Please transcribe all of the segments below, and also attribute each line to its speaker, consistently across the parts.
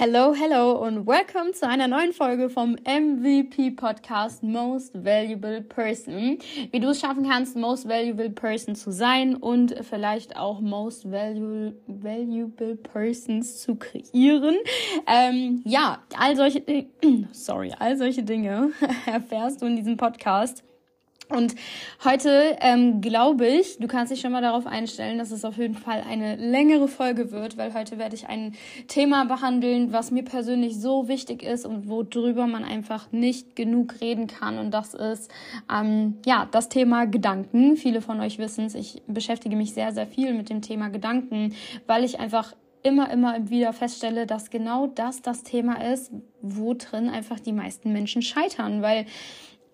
Speaker 1: Hello, hello und welcome zu einer neuen Folge vom MVP Podcast Most Valuable Person. Wie du es schaffen kannst, Most Valuable Person zu sein und vielleicht auch Most Valuable, valuable Persons zu kreieren. Ähm, ja, all solche, sorry, all solche Dinge erfährst du in diesem Podcast. Und heute ähm, glaube ich, du kannst dich schon mal darauf einstellen, dass es auf jeden Fall eine längere Folge wird, weil heute werde ich ein Thema behandeln, was mir persönlich so wichtig ist und worüber man einfach nicht genug reden kann. Und das ist ähm, ja das Thema Gedanken. Viele von euch wissen es, ich beschäftige mich sehr, sehr viel mit dem Thema Gedanken, weil ich einfach immer, immer wieder feststelle, dass genau das das Thema ist, wo drin einfach die meisten Menschen scheitern, weil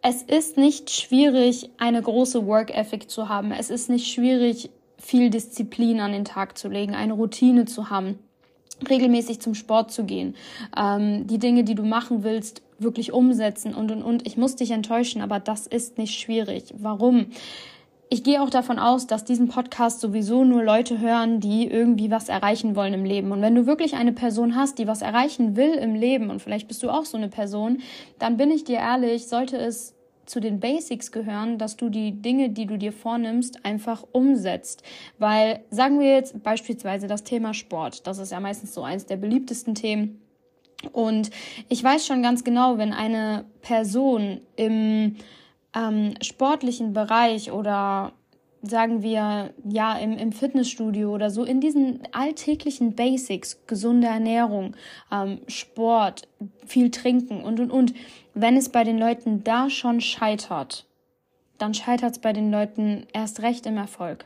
Speaker 1: es ist nicht schwierig, eine große Work Ethic zu haben. Es ist nicht schwierig, viel Disziplin an den Tag zu legen, eine Routine zu haben, regelmäßig zum Sport zu gehen, ähm, die Dinge, die du machen willst, wirklich umsetzen und und und. Ich muss dich enttäuschen, aber das ist nicht schwierig. Warum? Ich gehe auch davon aus, dass diesen Podcast sowieso nur Leute hören, die irgendwie was erreichen wollen im Leben. Und wenn du wirklich eine Person hast, die was erreichen will im Leben, und vielleicht bist du auch so eine Person, dann bin ich dir ehrlich, sollte es zu den Basics gehören, dass du die Dinge, die du dir vornimmst, einfach umsetzt. Weil sagen wir jetzt beispielsweise das Thema Sport, das ist ja meistens so eins der beliebtesten Themen. Und ich weiß schon ganz genau, wenn eine Person im ähm, sportlichen Bereich oder sagen wir, ja, im, im Fitnessstudio oder so, in diesen alltäglichen Basics, gesunde Ernährung, ähm, Sport, viel trinken und, und, und, wenn es bei den Leuten da schon scheitert, dann scheitert es bei den Leuten erst recht im Erfolg.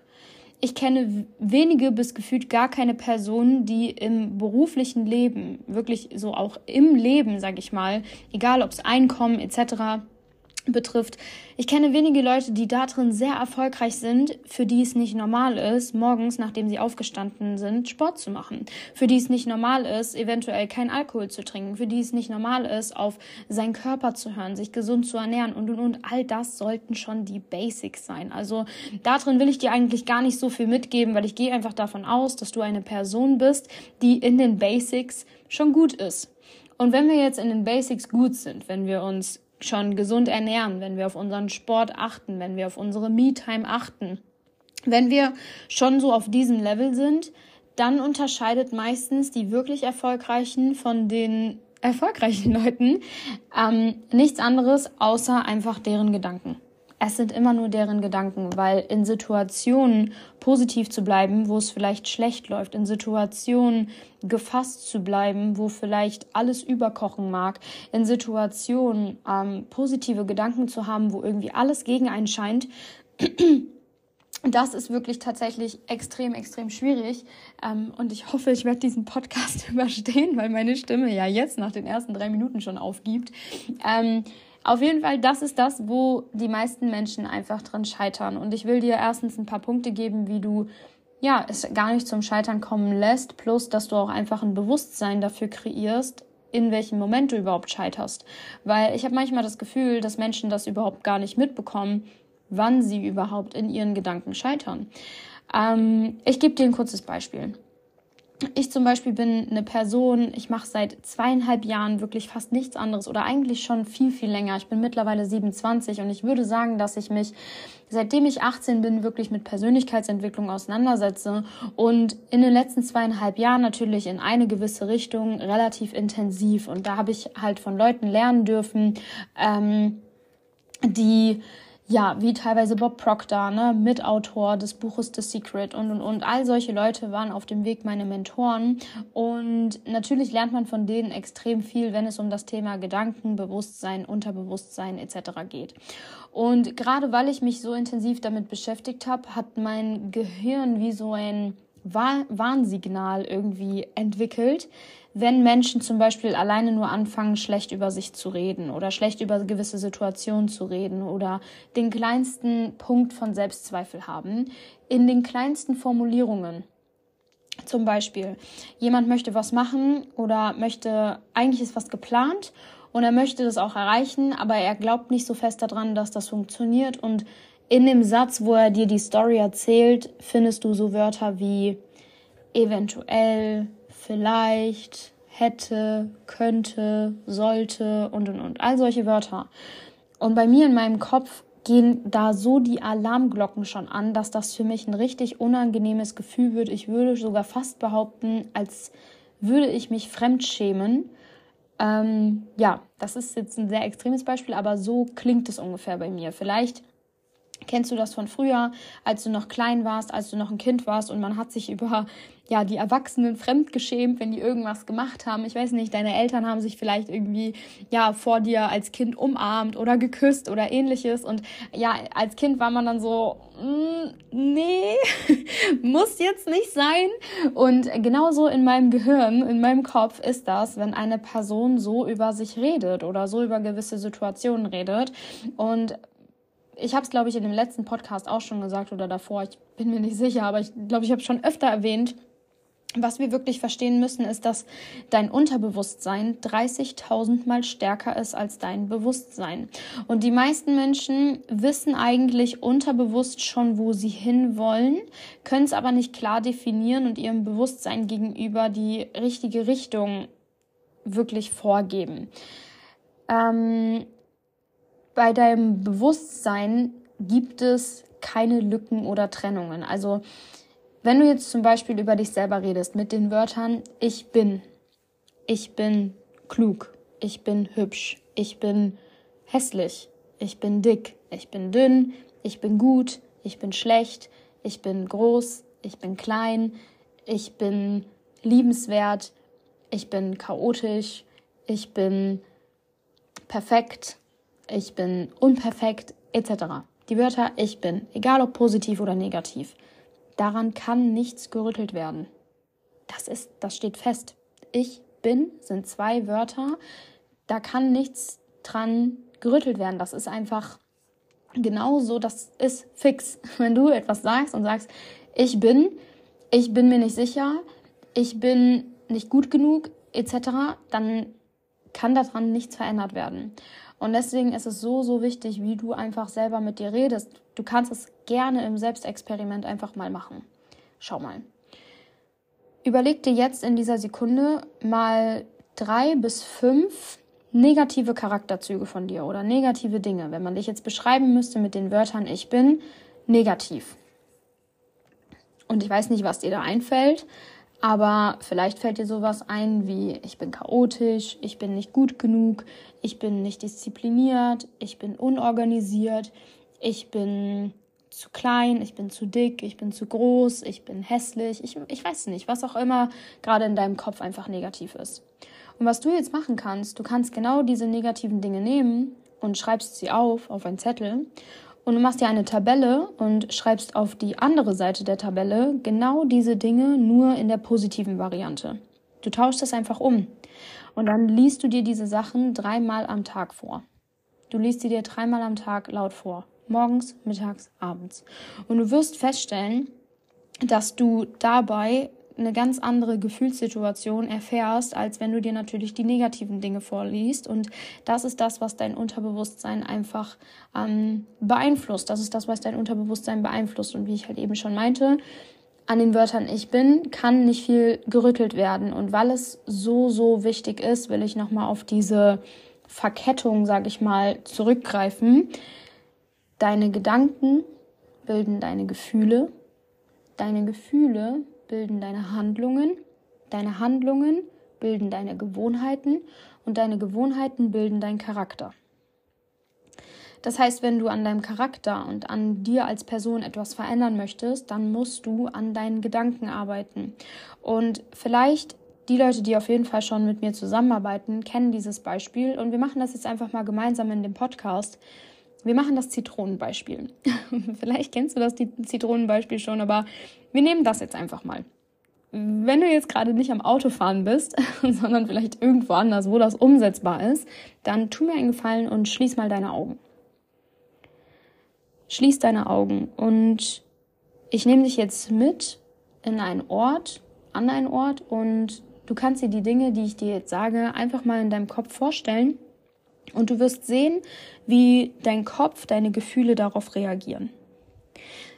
Speaker 1: Ich kenne wenige bis gefühlt gar keine Personen, die im beruflichen Leben, wirklich so auch im Leben, sag ich mal, egal ob es Einkommen etc., betrifft. Ich kenne wenige Leute, die da drin sehr erfolgreich sind, für die es nicht normal ist, morgens, nachdem sie aufgestanden sind, Sport zu machen. Für die es nicht normal ist, eventuell kein Alkohol zu trinken. Für die es nicht normal ist, auf seinen Körper zu hören, sich gesund zu ernähren und, und, und. All das sollten schon die Basics sein. Also da drin will ich dir eigentlich gar nicht so viel mitgeben, weil ich gehe einfach davon aus, dass du eine Person bist, die in den Basics schon gut ist. Und wenn wir jetzt in den Basics gut sind, wenn wir uns schon gesund ernähren, wenn wir auf unseren Sport achten, wenn wir auf unsere Me-Time achten, wenn wir schon so auf diesem Level sind, dann unterscheidet meistens die wirklich Erfolgreichen von den erfolgreichen Leuten ähm, nichts anderes außer einfach deren Gedanken es sind immer nur deren Gedanken, weil in Situationen positiv zu bleiben, wo es vielleicht schlecht läuft, in Situationen gefasst zu bleiben, wo vielleicht alles überkochen mag, in Situationen ähm, positive Gedanken zu haben, wo irgendwie alles gegen einen scheint, das ist wirklich tatsächlich extrem, extrem schwierig. Ähm, und ich hoffe, ich werde diesen Podcast überstehen, weil meine Stimme ja jetzt nach den ersten drei Minuten schon aufgibt. Auf jeden Fall, das ist das, wo die meisten Menschen einfach drin scheitern. Und ich will dir erstens ein paar Punkte geben, wie du ja, es gar nicht zum Scheitern kommen lässt, plus dass du auch einfach ein Bewusstsein dafür kreierst, in welchem Moment du überhaupt scheiterst. Weil ich habe manchmal das Gefühl, dass Menschen das überhaupt gar nicht mitbekommen, wann sie überhaupt in ihren Gedanken scheitern. Ähm, ich gebe dir ein kurzes Beispiel. Ich zum Beispiel bin eine Person, ich mache seit zweieinhalb Jahren wirklich fast nichts anderes oder eigentlich schon viel, viel länger. Ich bin mittlerweile 27 und ich würde sagen, dass ich mich seitdem ich 18 bin wirklich mit Persönlichkeitsentwicklung auseinandersetze und in den letzten zweieinhalb Jahren natürlich in eine gewisse Richtung relativ intensiv. Und da habe ich halt von Leuten lernen dürfen, ähm, die ja, wie teilweise Bob Proctor, ne, Mitautor des Buches The Secret und, und, und all solche Leute waren auf dem Weg meine Mentoren und natürlich lernt man von denen extrem viel, wenn es um das Thema Gedanken, Bewusstsein, Unterbewusstsein etc. geht. Und gerade weil ich mich so intensiv damit beschäftigt habe, hat mein Gehirn wie so ein Warnsignal irgendwie entwickelt, wenn Menschen zum Beispiel alleine nur anfangen, schlecht über sich zu reden oder schlecht über gewisse Situationen zu reden oder den kleinsten Punkt von Selbstzweifel haben, in den kleinsten Formulierungen. Zum Beispiel, jemand möchte was machen oder möchte, eigentlich ist was geplant und er möchte das auch erreichen, aber er glaubt nicht so fest daran, dass das funktioniert und in dem Satz, wo er dir die Story erzählt, findest du so Wörter wie eventuell, vielleicht, hätte, könnte, sollte und und und. All solche Wörter. Und bei mir in meinem Kopf gehen da so die Alarmglocken schon an, dass das für mich ein richtig unangenehmes Gefühl wird. Ich würde sogar fast behaupten, als würde ich mich fremdschämen. Ähm, ja, das ist jetzt ein sehr extremes Beispiel, aber so klingt es ungefähr bei mir. Vielleicht Kennst du das von früher, als du noch klein warst, als du noch ein Kind warst und man hat sich über ja, die Erwachsenen fremdgeschämt, wenn die irgendwas gemacht haben. Ich weiß nicht, deine Eltern haben sich vielleicht irgendwie ja vor dir als Kind umarmt oder geküsst oder ähnliches. Und ja, als Kind war man dann so mm, nee, muss jetzt nicht sein. Und genauso in meinem Gehirn, in meinem Kopf ist das, wenn eine Person so über sich redet oder so über gewisse Situationen redet. Und ich habe es, glaube ich, in dem letzten Podcast auch schon gesagt oder davor, ich bin mir nicht sicher, aber ich glaube, ich habe schon öfter erwähnt, was wir wirklich verstehen müssen, ist, dass dein Unterbewusstsein 30.000 Mal stärker ist als dein Bewusstsein. Und die meisten Menschen wissen eigentlich unterbewusst schon, wo sie hinwollen, können es aber nicht klar definieren und ihrem Bewusstsein gegenüber die richtige Richtung wirklich vorgeben. Ähm, bei deinem Bewusstsein gibt es keine Lücken oder Trennungen. Also wenn du jetzt zum Beispiel über dich selber redest mit den Wörtern ich bin, ich bin klug, ich bin hübsch, ich bin hässlich, ich bin dick, ich bin dünn, ich bin gut, ich bin schlecht, ich bin groß, ich bin klein, ich bin liebenswert, ich bin chaotisch, ich bin perfekt, ich bin unperfekt, etc. Die Wörter ich bin, egal ob positiv oder negativ, daran kann nichts gerüttelt werden. Das ist, das steht fest. Ich bin sind zwei Wörter, da kann nichts dran gerüttelt werden. Das ist einfach genauso, das ist fix. Wenn du etwas sagst und sagst, ich bin, ich bin mir nicht sicher, ich bin nicht gut genug, etc., dann kann daran nichts verändert werden. Und deswegen ist es so, so wichtig, wie du einfach selber mit dir redest. Du kannst es gerne im Selbstexperiment einfach mal machen. Schau mal. Überleg dir jetzt in dieser Sekunde mal drei bis fünf negative Charakterzüge von dir oder negative Dinge. Wenn man dich jetzt beschreiben müsste mit den Wörtern ich bin, negativ. Und ich weiß nicht, was dir da einfällt, aber vielleicht fällt dir sowas ein wie ich bin chaotisch, ich bin nicht gut genug, ich bin nicht diszipliniert, ich bin unorganisiert, ich bin zu klein, ich bin zu dick, ich bin zu groß, ich bin hässlich, ich, ich weiß nicht, was auch immer gerade in deinem Kopf einfach negativ ist. Und was du jetzt machen kannst, du kannst genau diese negativen Dinge nehmen und schreibst sie auf auf einen Zettel und du machst dir eine Tabelle und schreibst auf die andere Seite der Tabelle genau diese Dinge nur in der positiven Variante. Du tauschst das einfach um. Und dann liest du dir diese Sachen dreimal am Tag vor. Du liest sie dir dreimal am Tag laut vor. Morgens, mittags, abends. Und du wirst feststellen, dass du dabei eine ganz andere Gefühlssituation erfährst, als wenn du dir natürlich die negativen Dinge vorliest. Und das ist das, was dein Unterbewusstsein einfach ähm, beeinflusst. Das ist das, was dein Unterbewusstsein beeinflusst. Und wie ich halt eben schon meinte, an den Wörtern ich bin kann nicht viel gerüttelt werden. Und weil es so, so wichtig ist, will ich nochmal auf diese Verkettung, sage ich mal, zurückgreifen. Deine Gedanken bilden deine Gefühle. Deine Gefühle bilden deine Handlungen, deine Handlungen bilden deine Gewohnheiten und deine Gewohnheiten bilden deinen Charakter. Das heißt, wenn du an deinem Charakter und an dir als Person etwas verändern möchtest, dann musst du an deinen Gedanken arbeiten. Und vielleicht die Leute, die auf jeden Fall schon mit mir zusammenarbeiten, kennen dieses Beispiel und wir machen das jetzt einfach mal gemeinsam in dem Podcast. Wir machen das Zitronenbeispiel. Vielleicht kennst du das Zitronenbeispiel schon, aber wir nehmen das jetzt einfach mal. Wenn du jetzt gerade nicht am Autofahren bist, sondern vielleicht irgendwo anders, wo das umsetzbar ist, dann tu mir einen Gefallen und schließ mal deine Augen. Schließ deine Augen und ich nehme dich jetzt mit in einen Ort, an einen Ort und du kannst dir die Dinge, die ich dir jetzt sage, einfach mal in deinem Kopf vorstellen und du wirst sehen, wie dein Kopf, deine Gefühle darauf reagieren.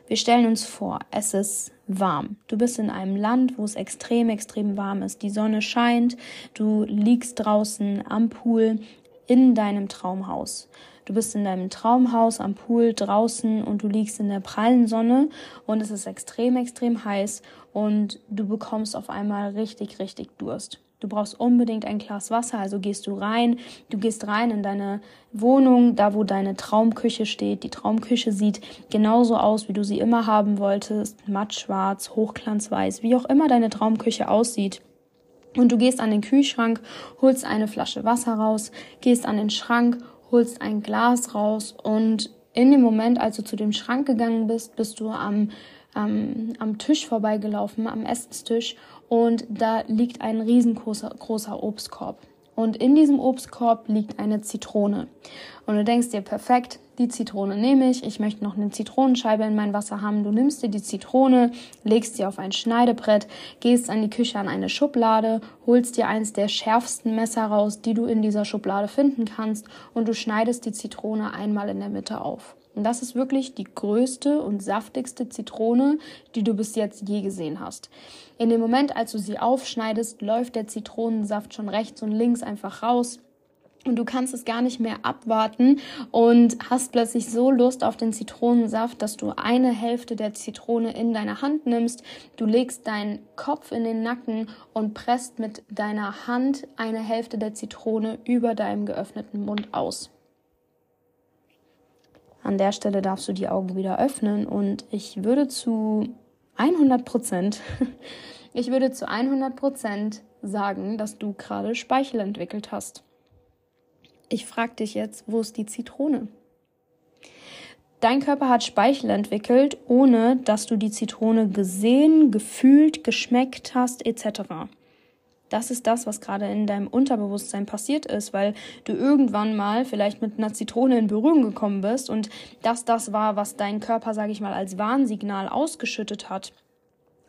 Speaker 1: Wir stellen uns vor, es ist warm. Du bist in einem Land, wo es extrem, extrem warm ist. Die Sonne scheint, du liegst draußen am Pool in deinem Traumhaus. Du bist in deinem Traumhaus am Pool draußen und du liegst in der prallen Sonne und es ist extrem, extrem heiß und du bekommst auf einmal richtig, richtig Durst. Du brauchst unbedingt ein Glas Wasser, also gehst du rein, du gehst rein in deine Wohnung, da wo deine Traumküche steht. Die Traumküche sieht genauso aus, wie du sie immer haben wolltest, mattschwarz, hochglanzweiß, wie auch immer deine Traumküche aussieht. Und du gehst an den Kühlschrank, holst eine Flasche Wasser raus, gehst an den Schrank, holst ein Glas raus und in dem Moment, als du zu dem Schrank gegangen bist, bist du am, ähm, am Tisch vorbeigelaufen, am Essenstisch und da liegt ein riesengroßer großer Obstkorb. Und in diesem Obstkorb liegt eine Zitrone. Und du denkst dir, perfekt, die Zitrone nehme ich. Ich möchte noch eine Zitronenscheibe in mein Wasser haben. Du nimmst dir die Zitrone, legst sie auf ein Schneidebrett, gehst an die Küche an eine Schublade, holst dir eins der schärfsten Messer raus, die du in dieser Schublade finden kannst und du schneidest die Zitrone einmal in der Mitte auf. Und das ist wirklich die größte und saftigste Zitrone, die du bis jetzt je gesehen hast. In dem Moment, als du sie aufschneidest, läuft der Zitronensaft schon rechts und links einfach raus. Und du kannst es gar nicht mehr abwarten und hast plötzlich so Lust auf den Zitronensaft, dass du eine Hälfte der Zitrone in deine Hand nimmst. Du legst deinen Kopf in den Nacken und presst mit deiner Hand eine Hälfte der Zitrone über deinem geöffneten Mund aus. An der Stelle darfst du die Augen wieder öffnen und ich würde zu 100 Prozent, ich würde zu 100 Prozent sagen, dass du gerade Speichel entwickelt hast. Ich frage dich jetzt, wo ist die Zitrone? Dein Körper hat Speichel entwickelt, ohne dass du die Zitrone gesehen, gefühlt, geschmeckt hast, etc. Das ist das, was gerade in deinem Unterbewusstsein passiert ist, weil du irgendwann mal vielleicht mit einer Zitrone in Berührung gekommen bist und das das war, was dein Körper, sage ich mal, als Warnsignal ausgeschüttet hat.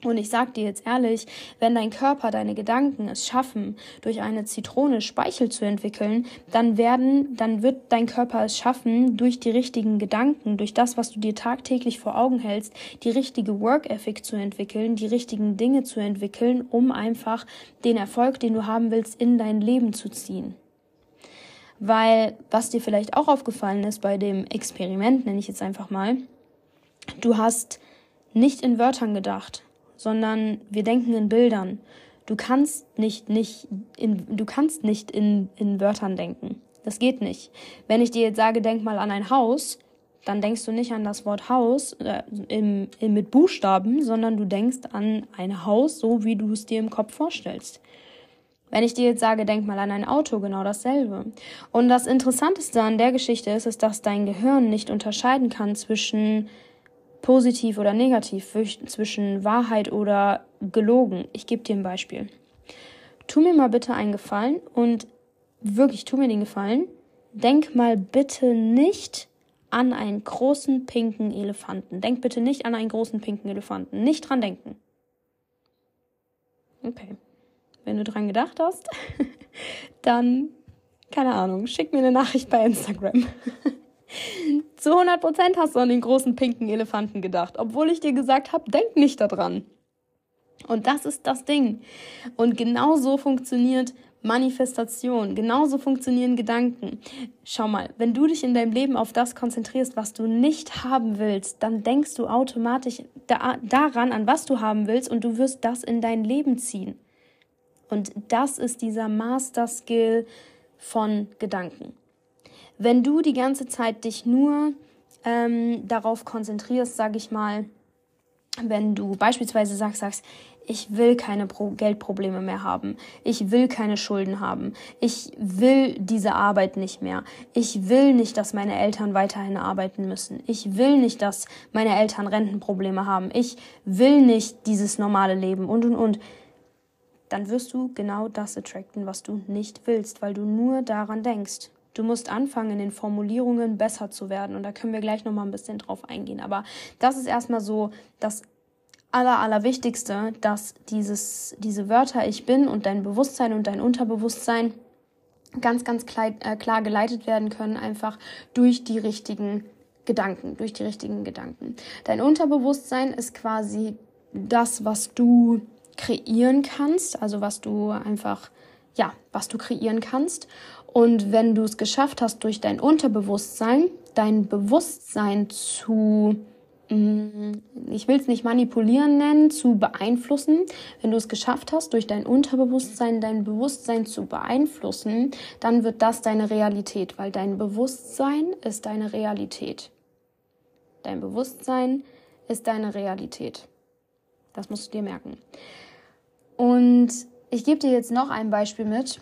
Speaker 1: Und ich sag dir jetzt ehrlich, wenn dein Körper, deine Gedanken es schaffen, durch eine Zitrone Speichel zu entwickeln, dann werden, dann wird dein Körper es schaffen, durch die richtigen Gedanken, durch das, was du dir tagtäglich vor Augen hältst, die richtige Work Ethic zu entwickeln, die richtigen Dinge zu entwickeln, um einfach den Erfolg, den du haben willst, in dein Leben zu ziehen. Weil, was dir vielleicht auch aufgefallen ist bei dem Experiment, nenne ich jetzt einfach mal, du hast nicht in Wörtern gedacht sondern wir denken in Bildern. Du kannst nicht, nicht in, du kannst nicht in, in Wörtern denken. Das geht nicht. Wenn ich dir jetzt sage, denk mal an ein Haus, dann denkst du nicht an das Wort Haus äh, im, im, mit Buchstaben, sondern du denkst an ein Haus, so wie du es dir im Kopf vorstellst. Wenn ich dir jetzt sage, denk mal an ein Auto, genau dasselbe. Und das Interessanteste an der Geschichte ist, ist, dass dein Gehirn nicht unterscheiden kann zwischen positiv oder negativ, zwischen Wahrheit oder gelogen. Ich gebe dir ein Beispiel. Tu mir mal bitte einen Gefallen und wirklich tu mir den Gefallen. Denk mal bitte nicht an einen großen pinken Elefanten. Denk bitte nicht an einen großen pinken Elefanten. Nicht dran denken. Okay. Wenn du dran gedacht hast, dann, keine Ahnung, schick mir eine Nachricht bei Instagram. Zu 100 Prozent hast du an den großen pinken Elefanten gedacht, obwohl ich dir gesagt habe, denk nicht daran. Und das ist das Ding. Und genau so funktioniert Manifestation, genauso funktionieren Gedanken. Schau mal, wenn du dich in deinem Leben auf das konzentrierst, was du nicht haben willst, dann denkst du automatisch da, daran, an was du haben willst und du wirst das in dein Leben ziehen. Und das ist dieser Master Skill von Gedanken. Wenn du die ganze Zeit dich nur ähm, darauf konzentrierst, sage ich mal, wenn du beispielsweise sagst, sagst, ich will keine Pro Geldprobleme mehr haben. Ich will keine Schulden haben. Ich will diese Arbeit nicht mehr. Ich will nicht, dass meine Eltern weiterhin arbeiten müssen. Ich will nicht, dass meine Eltern Rentenprobleme haben. Ich will nicht dieses normale Leben und und und. Dann wirst du genau das attracten, was du nicht willst, weil du nur daran denkst. Du musst anfangen, in den Formulierungen besser zu werden. Und da können wir gleich nochmal ein bisschen drauf eingehen. Aber das ist erstmal so das Aller, Allerwichtigste, dass dieses, diese Wörter Ich bin und dein Bewusstsein und dein Unterbewusstsein ganz, ganz klar, äh, klar geleitet werden können, einfach durch die richtigen Gedanken, durch die richtigen Gedanken. Dein Unterbewusstsein ist quasi das, was du kreieren kannst, also was du einfach, ja, was du kreieren kannst. Und wenn du es geschafft hast, durch dein Unterbewusstsein, dein Bewusstsein zu Mm, ich will es nicht manipulieren nennen, zu beeinflussen. Wenn du es geschafft hast, durch dein Unterbewusstsein dein Bewusstsein zu beeinflussen, dann wird das deine Realität, weil dein Bewusstsein ist deine Realität. Dein Bewusstsein ist deine Realität. Das musst du dir merken. Und ich gebe dir jetzt noch ein Beispiel mit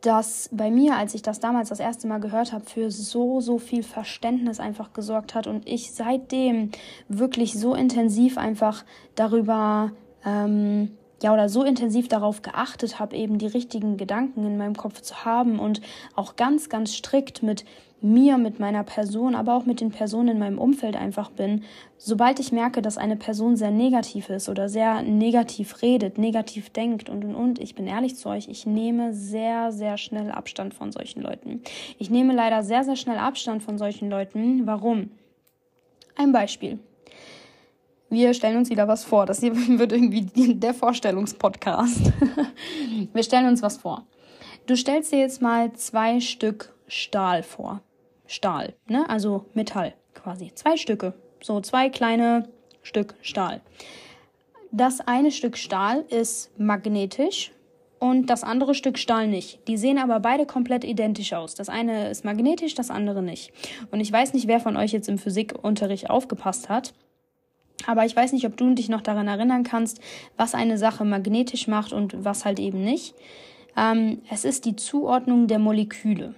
Speaker 1: das bei mir, als ich das damals das erste Mal gehört habe, für so, so viel Verständnis einfach gesorgt hat und ich seitdem wirklich so intensiv einfach darüber, ähm, ja, oder so intensiv darauf geachtet habe, eben die richtigen Gedanken in meinem Kopf zu haben und auch ganz, ganz strikt mit mir, mit meiner Person, aber auch mit den Personen in meinem Umfeld einfach bin, sobald ich merke, dass eine Person sehr negativ ist oder sehr negativ redet, negativ denkt und und und, ich bin ehrlich zu euch, ich nehme sehr, sehr schnell Abstand von solchen Leuten. Ich nehme leider sehr, sehr schnell Abstand von solchen Leuten. Warum? Ein Beispiel. Wir stellen uns wieder was vor. Das hier wird irgendwie der Vorstellungspodcast. Wir stellen uns was vor. Du stellst dir jetzt mal zwei Stück Stahl vor. Stahl, ne? Also Metall quasi. Zwei Stücke. So zwei kleine Stück Stahl. Das eine Stück Stahl ist magnetisch und das andere Stück Stahl nicht. Die sehen aber beide komplett identisch aus. Das eine ist magnetisch, das andere nicht. Und ich weiß nicht, wer von euch jetzt im Physikunterricht aufgepasst hat. Aber ich weiß nicht, ob du dich noch daran erinnern kannst, was eine Sache magnetisch macht und was halt eben nicht. Ähm, es ist die Zuordnung der Moleküle.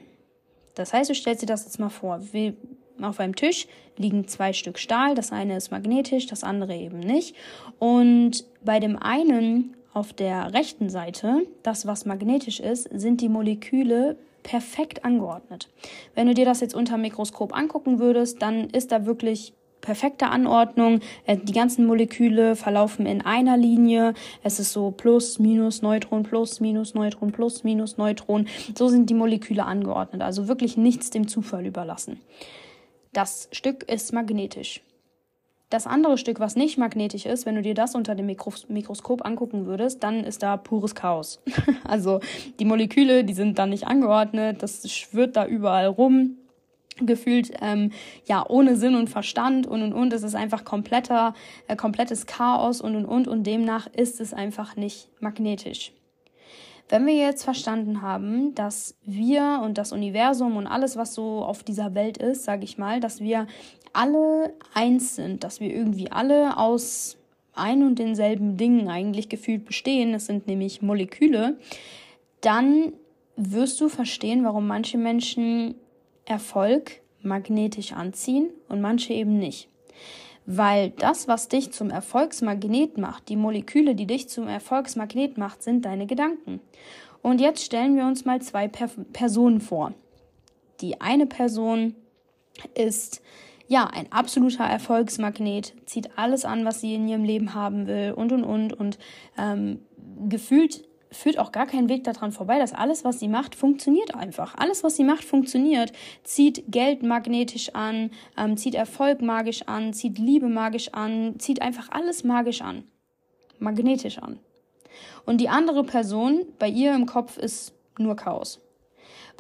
Speaker 1: Das heißt, du stellst dir das jetzt mal vor. Wie auf einem Tisch liegen zwei Stück Stahl. Das eine ist magnetisch, das andere eben nicht. Und bei dem einen auf der rechten Seite, das was magnetisch ist, sind die Moleküle perfekt angeordnet. Wenn du dir das jetzt unter dem Mikroskop angucken würdest, dann ist da wirklich perfekte Anordnung. Äh, die ganzen Moleküle verlaufen in einer Linie. Es ist so Plus, Minus, Neutron, Plus, Minus, Neutron, Plus, Minus, Neutron. So sind die Moleküle angeordnet. Also wirklich nichts dem Zufall überlassen. Das Stück ist magnetisch. Das andere Stück, was nicht magnetisch ist, wenn du dir das unter dem Mikros Mikroskop angucken würdest, dann ist da pures Chaos. also die Moleküle, die sind da nicht angeordnet, das schwirrt da überall rum gefühlt ähm, ja ohne Sinn und Verstand und und und es ist einfach kompletter äh, komplettes Chaos und und und und demnach ist es einfach nicht magnetisch. Wenn wir jetzt verstanden haben, dass wir und das Universum und alles was so auf dieser Welt ist, sage ich mal, dass wir alle eins sind, dass wir irgendwie alle aus ein und denselben Dingen eigentlich gefühlt bestehen, es sind nämlich Moleküle, dann wirst du verstehen, warum manche Menschen Erfolg magnetisch anziehen und manche eben nicht. Weil das, was dich zum Erfolgsmagnet macht, die Moleküle, die dich zum Erfolgsmagnet macht, sind deine Gedanken. Und jetzt stellen wir uns mal zwei per Personen vor. Die eine Person ist ja ein absoluter Erfolgsmagnet, zieht alles an, was sie in ihrem Leben haben will und und und und ähm, gefühlt führt auch gar kein Weg daran vorbei, dass alles, was sie macht, funktioniert einfach. Alles, was sie macht, funktioniert. Zieht Geld magnetisch an, ähm, zieht Erfolg magisch an, zieht Liebe magisch an, zieht einfach alles magisch an. Magnetisch an. Und die andere Person, bei ihr im Kopf ist nur Chaos.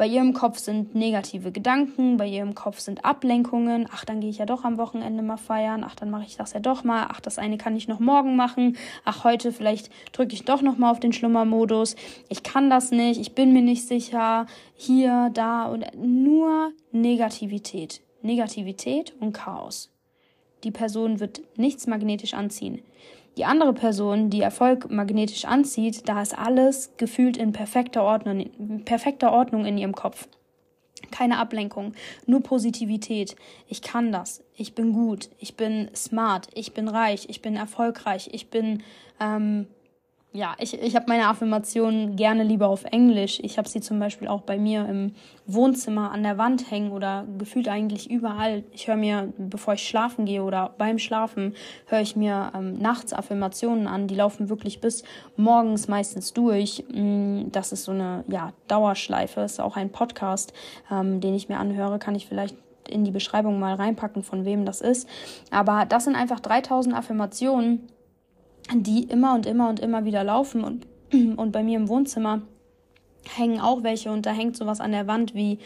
Speaker 1: Bei ihrem Kopf sind negative Gedanken, bei ihrem Kopf sind Ablenkungen. Ach, dann gehe ich ja doch am Wochenende mal feiern. Ach, dann mache ich das ja doch mal. Ach, das eine kann ich noch morgen machen. Ach, heute vielleicht drücke ich doch noch mal auf den Schlummermodus. Ich kann das nicht. Ich bin mir nicht sicher. Hier, da und nur Negativität. Negativität und Chaos. Die Person wird nichts magnetisch anziehen. Die andere Person, die Erfolg magnetisch anzieht, da ist alles gefühlt in perfekter Ordnung, perfekter Ordnung in ihrem Kopf. Keine Ablenkung, nur Positivität. Ich kann das. Ich bin gut. Ich bin smart. Ich bin reich. Ich bin erfolgreich. Ich bin ähm, ja, ich, ich habe meine Affirmationen gerne lieber auf Englisch. Ich habe sie zum Beispiel auch bei mir im Wohnzimmer an der Wand hängen oder gefühlt eigentlich überall. Ich höre mir, bevor ich schlafen gehe oder beim Schlafen, höre ich mir ähm, nachts Affirmationen an. Die laufen wirklich bis morgens meistens durch. Mm, das ist so eine ja, Dauerschleife. Ist auch ein Podcast, ähm, den ich mir anhöre. Kann ich vielleicht in die Beschreibung mal reinpacken, von wem das ist. Aber das sind einfach 3000 Affirmationen, die immer und immer und immer wieder laufen und, und bei mir im Wohnzimmer hängen auch welche und da hängt sowas an der Wand wie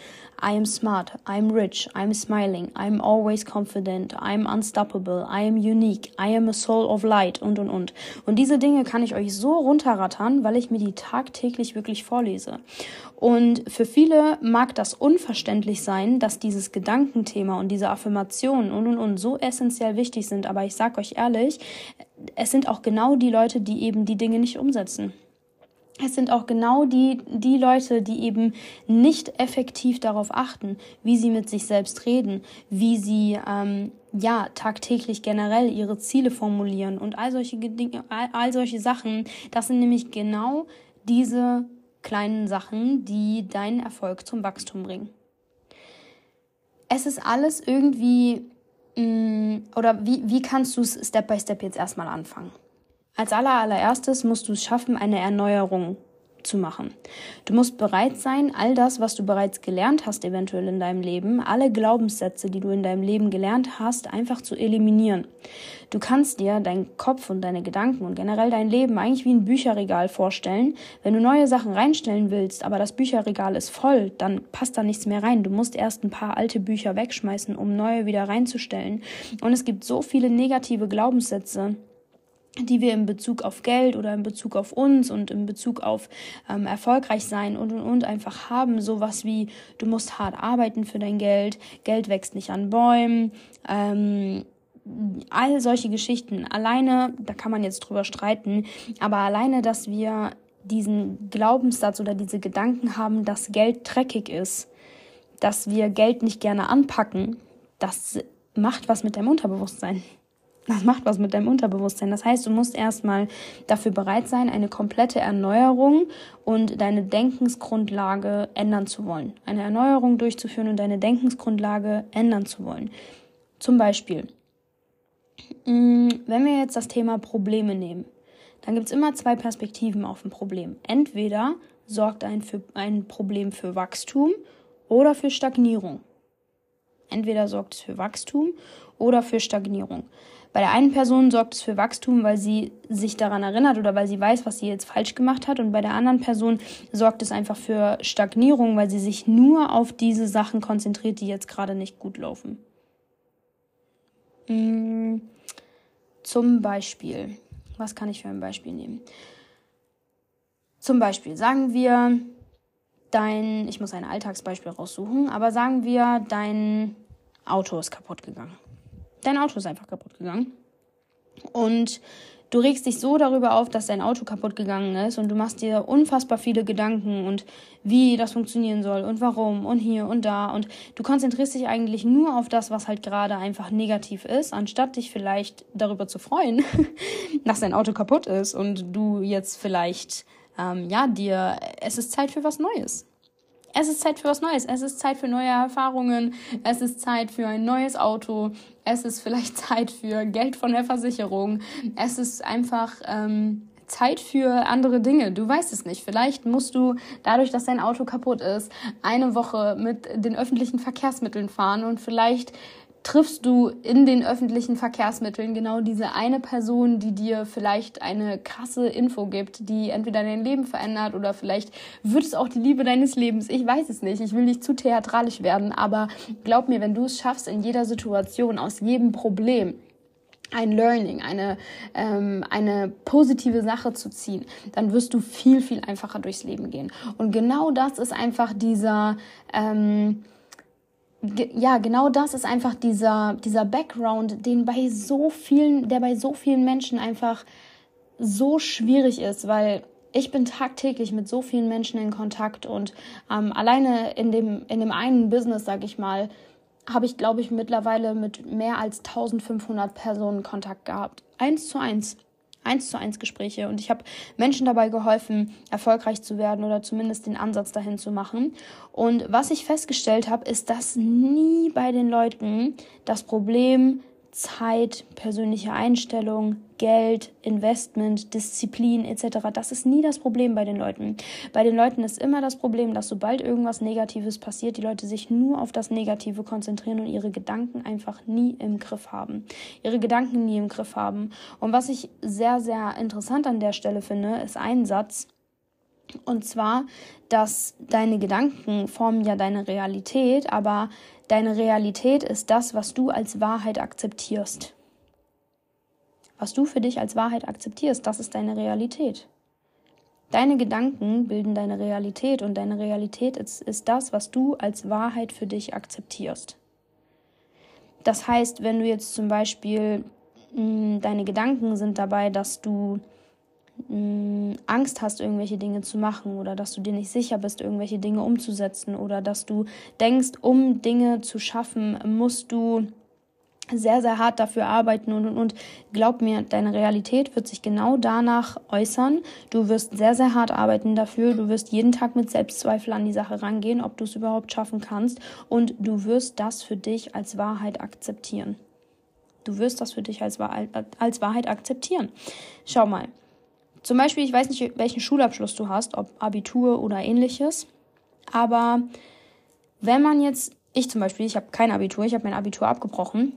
Speaker 1: I am smart, I'm rich, I'm smiling, I'm always confident, I'm unstoppable, I am unique, I am a soul of light und und und. Und diese Dinge kann ich euch so runterrattern, weil ich mir die tagtäglich wirklich vorlese. Und für viele mag das unverständlich sein, dass dieses Gedankenthema und diese Affirmationen und und und so essentiell wichtig sind, aber ich sag euch ehrlich, es sind auch genau die Leute, die eben die Dinge nicht umsetzen es sind auch genau die, die Leute, die eben nicht effektiv darauf achten, wie sie mit sich selbst reden, wie sie ähm, ja tagtäglich generell ihre Ziele formulieren und all solche Dinge, all, all solche Sachen. Das sind nämlich genau diese kleinen Sachen, die deinen Erfolg zum Wachstum bringen. Es ist alles irgendwie mh, mm, oder wie, wie kannst du es Step by Step jetzt erstmal anfangen? Als allererstes musst du es schaffen, eine Erneuerung zu machen. Du musst bereit sein, all das, was du bereits gelernt hast, eventuell in deinem Leben, alle Glaubenssätze, die du in deinem Leben gelernt hast, einfach zu eliminieren. Du kannst dir deinen Kopf und deine Gedanken und generell dein Leben eigentlich wie ein Bücherregal vorstellen. Wenn du neue Sachen reinstellen willst, aber das Bücherregal ist voll, dann passt da nichts mehr rein. Du musst erst ein paar alte Bücher wegschmeißen, um neue wieder reinzustellen. Und es gibt so viele negative Glaubenssätze, die wir in Bezug auf Geld oder in Bezug auf uns und in Bezug auf ähm, erfolgreich sein und und und einfach haben. Sowas wie, du musst hart arbeiten für dein Geld, Geld wächst nicht an Bäumen, ähm, all solche Geschichten. Alleine, da kann man jetzt drüber streiten, aber alleine, dass wir diesen Glaubenssatz oder diese Gedanken haben, dass Geld dreckig ist, dass wir Geld nicht gerne anpacken, das macht was mit deinem Unterbewusstsein. Das macht was mit deinem Unterbewusstsein. Das heißt, du musst erstmal dafür bereit sein, eine komplette Erneuerung und deine Denkensgrundlage ändern zu wollen. Eine Erneuerung durchzuführen und deine Denkensgrundlage ändern zu wollen. Zum Beispiel, mm, wenn wir jetzt das Thema Probleme nehmen, dann gibt es immer zwei Perspektiven auf ein Problem. Entweder sorgt ein, für, ein Problem für Wachstum oder für Stagnierung. Entweder sorgt es für Wachstum oder für Stagnierung. Bei der einen Person sorgt es für Wachstum, weil sie sich daran erinnert oder weil sie weiß, was sie jetzt falsch gemacht hat. Und bei der anderen Person sorgt es einfach für Stagnierung, weil sie sich nur auf diese Sachen konzentriert, die jetzt gerade nicht gut laufen. Mm, zum Beispiel, was kann ich für ein Beispiel nehmen? Zum Beispiel, sagen wir, dein, ich muss ein Alltagsbeispiel raussuchen, aber sagen wir, dein Auto ist kaputt gegangen dein Auto ist einfach kaputt gegangen. Und du regst dich so darüber auf, dass dein Auto kaputt gegangen ist und du machst dir unfassbar viele Gedanken und wie das funktionieren soll und warum und hier und da und du konzentrierst dich eigentlich nur auf das, was halt gerade einfach negativ ist, anstatt dich vielleicht darüber zu freuen, dass dein Auto kaputt ist und du jetzt vielleicht ähm, ja dir es ist Zeit für was Neues. Es ist Zeit für was Neues. Es ist Zeit für neue Erfahrungen. Es ist Zeit für ein neues Auto. Es ist vielleicht Zeit für Geld von der Versicherung. Es ist einfach ähm, Zeit für andere Dinge. Du weißt es nicht. Vielleicht musst du dadurch, dass dein Auto kaputt ist, eine Woche mit den öffentlichen Verkehrsmitteln fahren und vielleicht triffst du in den öffentlichen Verkehrsmitteln genau diese eine Person, die dir vielleicht eine krasse Info gibt, die entweder dein Leben verändert oder vielleicht wird es auch die Liebe deines Lebens. Ich weiß es nicht. Ich will nicht zu theatralisch werden, aber glaub mir, wenn du es schaffst, in jeder Situation, aus jedem Problem, ein Learning, eine, ähm, eine positive Sache zu ziehen, dann wirst du viel, viel einfacher durchs Leben gehen. Und genau das ist einfach dieser, ähm, ja, genau das ist einfach dieser, dieser Background, den bei so vielen, der bei so vielen Menschen einfach so schwierig ist, weil ich bin tagtäglich mit so vielen Menschen in Kontakt und ähm, alleine in dem, in dem einen Business, sag ich mal, habe ich, glaube ich, mittlerweile mit mehr als 1500 Personen Kontakt gehabt. Eins zu eins eins zu eins Gespräche und ich habe Menschen dabei geholfen, erfolgreich zu werden oder zumindest den Ansatz dahin zu machen. Und was ich festgestellt habe, ist, dass nie bei den Leuten das Problem Zeit, persönliche Einstellung, Geld, Investment, Disziplin etc. Das ist nie das Problem bei den Leuten. Bei den Leuten ist immer das Problem, dass sobald irgendwas Negatives passiert, die Leute sich nur auf das Negative konzentrieren und ihre Gedanken einfach nie im Griff haben. Ihre Gedanken nie im Griff haben. Und was ich sehr, sehr interessant an der Stelle finde, ist ein Satz, und zwar, dass deine Gedanken formen ja deine Realität, aber deine Realität ist das, was du als Wahrheit akzeptierst. Was du für dich als Wahrheit akzeptierst, das ist deine Realität. Deine Gedanken bilden deine Realität und deine Realität ist, ist das, was du als Wahrheit für dich akzeptierst. Das heißt, wenn du jetzt zum Beispiel mh, hm, deine Gedanken sind dabei, dass du mh, hm, Angst hast, irgendwelche Dinge zu machen oder dass du dir nicht sicher bist, irgendwelche Dinge umzusetzen oder dass du denkst, um Dinge zu schaffen, musst du sehr, sehr hart dafür arbeiten und, und, und glaub mir, deine Realität wird sich genau danach äußern. Du wirst sehr, sehr hart arbeiten dafür. Du wirst jeden Tag mit Selbstzweifel an die Sache rangehen, ob du es überhaupt schaffen kannst. Und du wirst das für dich als Wahrheit akzeptieren. Du wirst das für dich als, als Wahrheit akzeptieren. Schau mal. Zum Beispiel, ich weiß nicht, welchen Schulabschluss du hast, ob Abitur oder ähnliches. Aber wenn man jetzt, ich zum Beispiel, ich habe kein Abitur, ich habe mein Abitur abgebrochen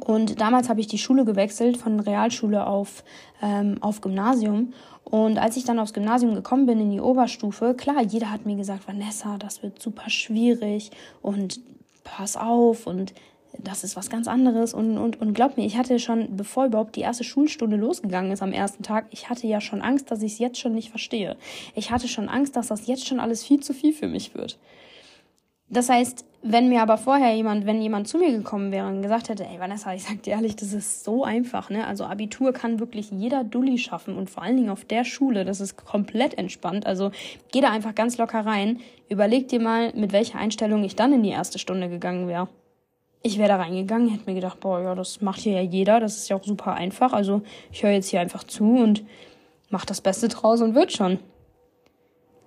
Speaker 1: und damals habe ich die Schule gewechselt von Realschule auf, ähm, auf Gymnasium. Und als ich dann aufs Gymnasium gekommen bin, in die Oberstufe, klar, jeder hat mir gesagt, Vanessa, das wird super schwierig und pass auf und das ist was ganz anderes. Und, und, und glaub mir, ich hatte schon, bevor überhaupt die erste Schulstunde losgegangen ist am ersten Tag, ich hatte ja schon Angst, dass ich es jetzt schon nicht verstehe. Ich hatte schon Angst, dass das jetzt schon alles viel zu viel für mich wird. Das heißt, wenn mir aber vorher jemand, wenn jemand zu mir gekommen wäre und gesagt hätte, ey Vanessa, ich sag dir ehrlich, das ist so einfach, ne? Also Abitur kann wirklich jeder Dulli schaffen und vor allen Dingen auf der Schule, das ist komplett entspannt. Also geh da einfach ganz locker rein. Überleg dir mal, mit welcher Einstellung ich dann in die erste Stunde gegangen wäre. Ich wäre da reingegangen, hätte mir gedacht, boah, ja, das macht hier ja jeder, das ist ja auch super einfach. Also ich höre jetzt hier einfach zu und mach das Beste draus und wird schon.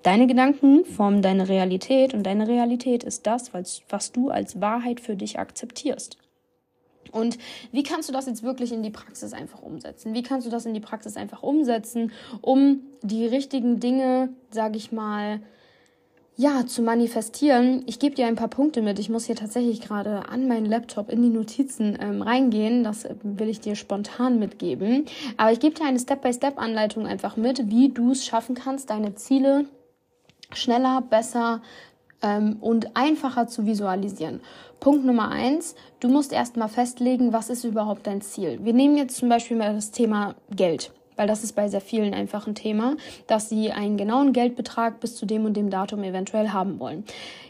Speaker 1: Deine Gedanken formen deine Realität und deine Realität ist das, was du als Wahrheit für dich akzeptierst. Und wie kannst du das jetzt wirklich in die Praxis einfach umsetzen? Wie kannst du das in die Praxis einfach umsetzen, um die richtigen Dinge, sage ich mal, ja, zu manifestieren? Ich gebe dir ein paar Punkte mit. Ich muss hier tatsächlich gerade an meinen Laptop in die Notizen ähm, reingehen. Das will ich dir spontan mitgeben. Aber ich gebe dir eine Step-by-Step-Anleitung einfach mit, wie du es schaffen kannst, deine Ziele schneller, besser ähm, und einfacher zu visualisieren. Punkt Nummer eins, du musst erstmal festlegen, was ist überhaupt dein Ziel. Wir nehmen jetzt zum Beispiel mal das Thema Geld, weil das ist bei sehr vielen einfach ein Thema, dass sie einen genauen Geldbetrag bis zu dem und dem Datum eventuell haben wollen.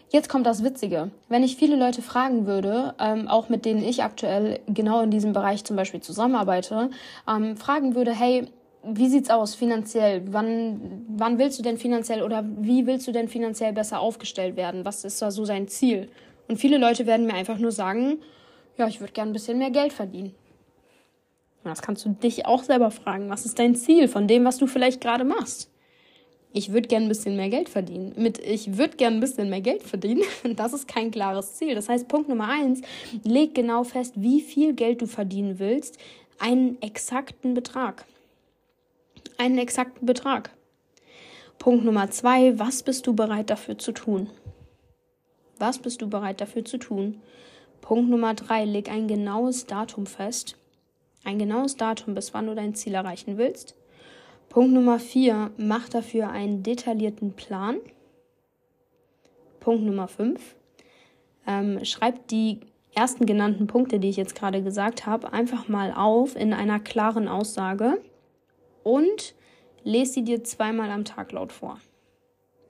Speaker 1: Jetzt kommt das Witzige. Wenn ich viele Leute fragen würde, ähm, auch mit denen ich aktuell genau in diesem Bereich zum Beispiel zusammenarbeite, ähm, fragen würde, hey, wie sieht's aus finanziell? Wann, wann willst du denn finanziell oder wie willst du denn finanziell besser aufgestellt werden? Was ist da so sein Ziel? Und viele Leute werden mir einfach nur sagen, ja, ich würde gern ein bisschen mehr Geld verdienen. Das kannst du dich auch selber fragen. Was ist dein Ziel von dem, was du vielleicht gerade machst? Ich würde gern ein bisschen mehr Geld verdienen. Mit ich würde gern ein bisschen mehr Geld verdienen, das ist kein klares Ziel. Das heißt, Punkt Nummer eins, leg genau fest, wie viel Geld du verdienen willst, einen exakten Betrag einen exakten Betrag. Punkt Nummer zwei, was bist du bereit dafür zu tun? Was bist du bereit dafür zu tun? Punkt Nummer drei, leg ein genaues Datum fest. Ein genaues Datum, bis wann du dein Ziel erreichen willst. Punkt Nummer vier, mach dafür einen detaillierten Plan. Punkt Nummer fünf, ähm, schreib die ersten genannten Punkte, die ich jetzt gerade gesagt habe, einfach mal auf in einer klaren Aussage und lese sie dir zweimal am Tag laut vor.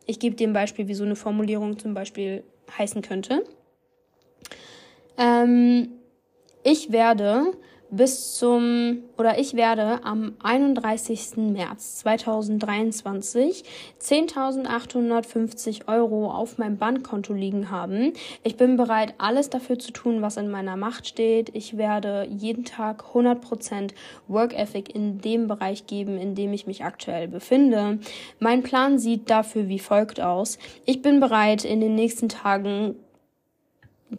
Speaker 1: Ich gebe dir ein Beispiel, wie so eine Formulierung zum Beispiel heißen könnte. Ähm, ich werde bis zum oder ich werde am 31. März 2023 10.850 Euro auf meinem Bankkonto liegen haben. Ich bin bereit, alles dafür zu tun, was in meiner Macht steht. Ich werde jeden Tag 100% Work Ethic in dem Bereich geben, in dem ich mich aktuell befinde. Mein Plan sieht dafür wie folgt aus. Ich bin bereit, in den nächsten Tagen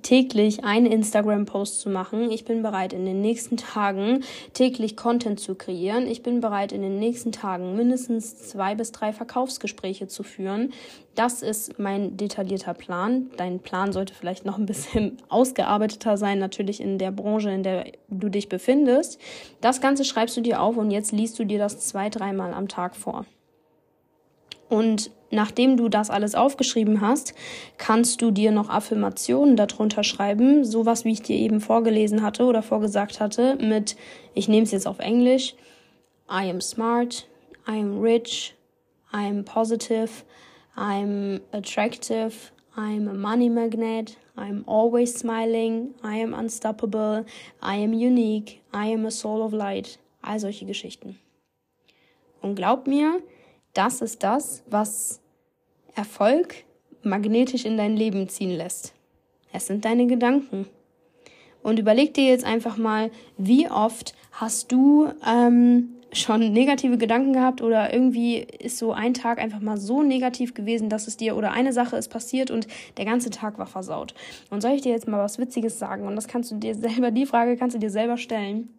Speaker 1: täglich einen Instagram-Post zu machen. Ich bin bereit, in den nächsten Tagen täglich Content zu kreieren. Ich bin bereit, in den nächsten Tagen mindestens zwei bis drei Verkaufsgespräche zu führen. Das ist mein detaillierter Plan. Dein Plan sollte vielleicht noch ein bisschen ausgearbeiteter sein, natürlich in der Branche, in der du dich befindest. Das Ganze schreibst du dir auf und jetzt liest du dir das zwei, dreimal am Tag vor. Und nachdem du das alles aufgeschrieben hast, kannst du dir noch Affirmationen darunter schreiben, sowas wie ich dir eben vorgelesen hatte oder vorgesagt hatte, mit, ich nehme es jetzt auf Englisch, I am smart, I am rich, I am positive, I'm attractive, I'm a money magnet, I'm always smiling, I am unstoppable, I am unique, I am a soul of light. All solche Geschichten. Und glaub mir, das ist das, was Erfolg magnetisch in dein Leben ziehen lässt. Es sind deine Gedanken. Und überleg dir jetzt einfach mal, wie oft hast du ähm, schon negative Gedanken gehabt oder irgendwie ist so ein Tag einfach mal so negativ gewesen, dass es dir oder eine Sache ist passiert und der ganze Tag war versaut. Und soll ich dir jetzt mal was Witziges sagen? Und das kannst du dir selber, die Frage kannst du dir selber stellen.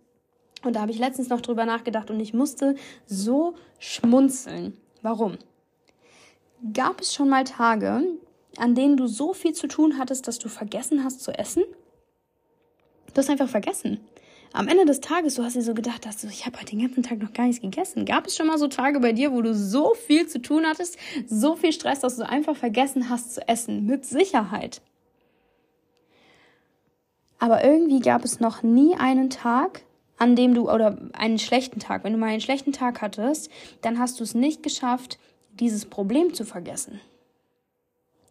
Speaker 1: Und da habe ich letztens noch drüber nachgedacht und ich musste so schmunzeln. Warum? Gab es schon mal Tage, an denen du so viel zu tun hattest, dass du vergessen hast zu essen? Du hast einfach vergessen. Am Ende des Tages, du hast dir so gedacht, dass du, ich habe heute den ganzen Tag noch gar nichts gegessen. Gab es schon mal so Tage bei dir, wo du so viel zu tun hattest, so viel Stress, dass du einfach vergessen hast zu essen? Mit Sicherheit. Aber irgendwie gab es noch nie einen Tag, an dem du, oder einen schlechten Tag, wenn du mal einen schlechten Tag hattest, dann hast du es nicht geschafft, dieses Problem zu vergessen.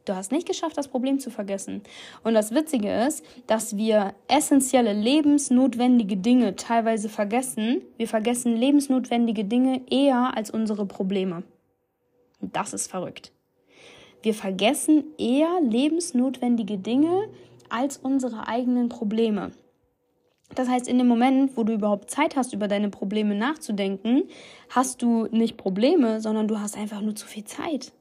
Speaker 1: Du hast nicht geschafft, das Problem zu vergessen. Und das Witzige ist, dass wir essentielle, lebensnotwendige Dinge teilweise vergessen. Wir vergessen lebensnotwendige Dinge eher als unsere Probleme. Und das ist verrückt. Wir vergessen eher lebensnotwendige Dinge als unsere eigenen Probleme. Das heißt, in dem Moment, wo du überhaupt Zeit hast, über deine Probleme nachzudenken, hast du nicht Probleme, sondern du hast einfach nur zu viel Zeit.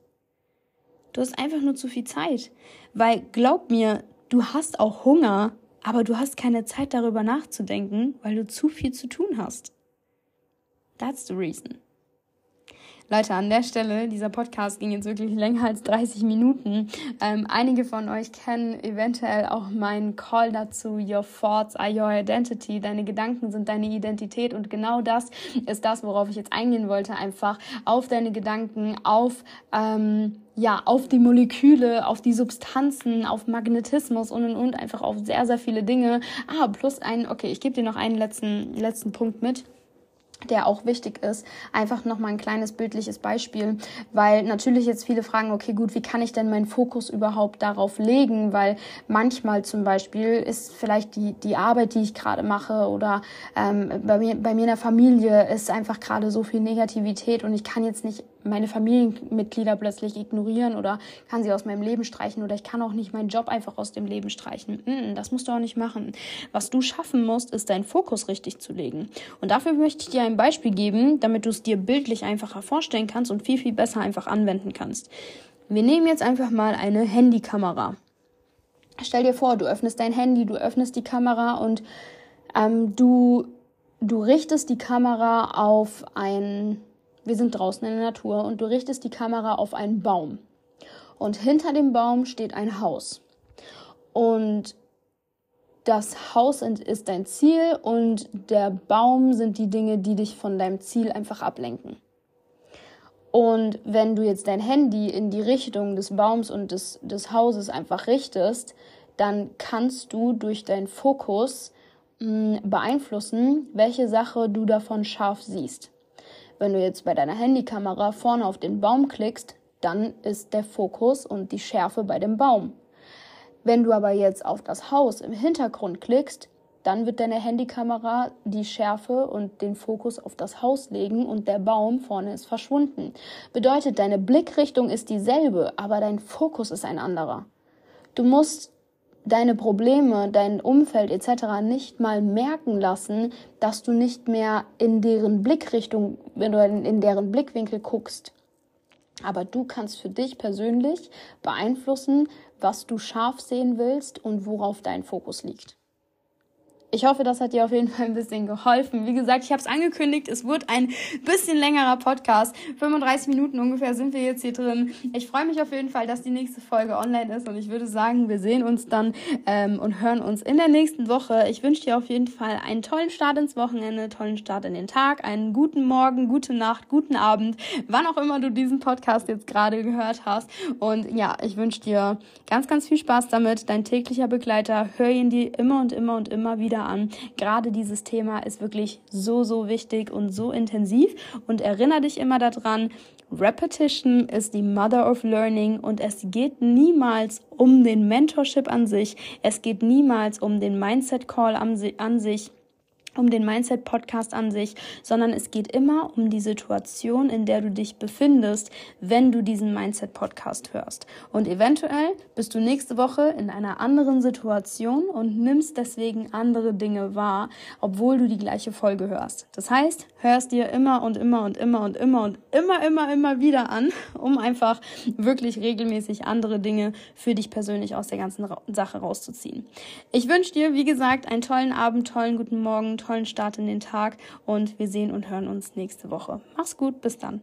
Speaker 1: Du hast einfach nur zu viel Zeit. Weil glaub mir, du hast auch Hunger, aber du hast keine Zeit darüber nachzudenken, weil du zu viel zu tun hast. That's the reason. Leute, an der Stelle, dieser Podcast ging jetzt wirklich länger als 30 Minuten. Ähm, einige von euch kennen eventuell auch meinen Call dazu, Your Thoughts are your identity. Deine Gedanken sind deine Identität und genau das ist das, worauf ich jetzt eingehen wollte, einfach auf deine Gedanken, auf, ähm, ja, auf die Moleküle, auf die Substanzen, auf Magnetismus und und und, einfach auf sehr, sehr viele Dinge. Ah, plus ein, okay, ich gebe dir noch einen letzten, letzten Punkt mit der auch wichtig ist. Einfach nochmal ein kleines bildliches Beispiel, weil natürlich jetzt viele fragen, okay, gut, wie kann ich denn meinen Fokus überhaupt darauf legen? Weil manchmal zum Beispiel ist vielleicht die, die Arbeit, die ich gerade mache oder ähm, bei, mir, bei mir in der Familie ist einfach gerade so viel Negativität und ich kann jetzt nicht meine Familienmitglieder plötzlich ignorieren oder kann sie aus meinem Leben streichen oder ich kann auch nicht meinen Job einfach aus dem Leben streichen. Das musst du auch nicht machen. Was du schaffen musst, ist deinen Fokus richtig zu legen. Und dafür möchte ich dir ein Beispiel geben, damit du es dir bildlich einfacher vorstellen kannst und viel, viel besser einfach anwenden kannst. Wir nehmen jetzt einfach mal eine Handykamera. Stell dir vor, du öffnest dein Handy, du öffnest die Kamera und ähm, du, du richtest die Kamera auf ein, wir sind draußen in der Natur und du richtest die Kamera auf einen Baum. Und hinter dem Baum steht ein Haus. Und das Haus ist dein Ziel und der Baum sind die Dinge, die dich von deinem Ziel einfach ablenken. Und wenn du jetzt dein Handy in die Richtung des Baums und des, des Hauses einfach richtest, dann kannst du durch deinen Fokus mh, hm, beeinflussen, welche Sache du davon scharf siehst. Wenn du jetzt bei deiner Handykamera vorne auf den Baum klickst, dann ist der Fokus und die Schärfe bei dem Baum. Wenn du aber jetzt auf das Haus im Hintergrund klickst, dann wird deine Handykamera die Schärfe und den Fokus auf das Haus legen und der Baum vorne ist verschwunden. Bedeutet, deine Blickrichtung ist dieselbe, aber dein Fokus ist ein anderer. Du musst deine Probleme, dein Umfeld etc. nicht mal merken lassen, dass du nicht mehr in deren Blickrichtung, wenn du in deren Blickwinkel guckst. Aber du kannst für dich persönlich beeinflussen, was du scharf sehen willst und worauf dein Fokus liegt. Ich hoffe, das hat dir auf jeden Fall ein bisschen geholfen. Wie gesagt, ich habe es angekündigt, es wird ein bisschen längerer Podcast. 35 Minuten ungefähr sind wir jetzt hier drin. Ich freue mich auf jeden Fall, dass die nächste Folge online ist und ich würde sagen, wir sehen uns dann ähm, und hören uns in der nächsten Woche. Ich wünsche dir auf jeden Fall einen tollen Start ins Wochenende, tollen Start in den Tag, einen guten Morgen, gute Nacht, guten Abend, wann auch immer du diesen Podcast jetzt gerade gehört hast. Und ja, ich wünsche dir ganz, ganz viel Spaß damit. Dein täglicher Begleiter, hör ihn dir immer und immer und immer wieder wieder an. Gerade dieses Thema ist wirklich so, so wichtig und so intensiv. Und erinnere dich immer daran, Repetition ist die Mother of Learning und es geht niemals um den Mentorship an sich, es geht niemals um den Mindset Call an, sich, um den Mindset-Podcast an sich, sondern es geht immer um die Situation, in der du dich befindest, wenn du diesen Mindset-Podcast hörst. Und eventuell bist du nächste Woche in einer anderen Situation und nimmst deswegen andere Dinge wahr, obwohl du die gleiche Folge hörst. Das heißt, hörst dir immer und immer und immer und immer und immer, immer, immer wieder an, um einfach wirklich regelmäßig andere Dinge für dich persönlich aus der ganzen Sache rauszuziehen. Ich wünsche dir, wie gesagt, einen tollen Abend, tollen guten Morgen, tollen Start in den Tag und wir sehen und hören uns nächste Woche. Mach's gut, bis dann.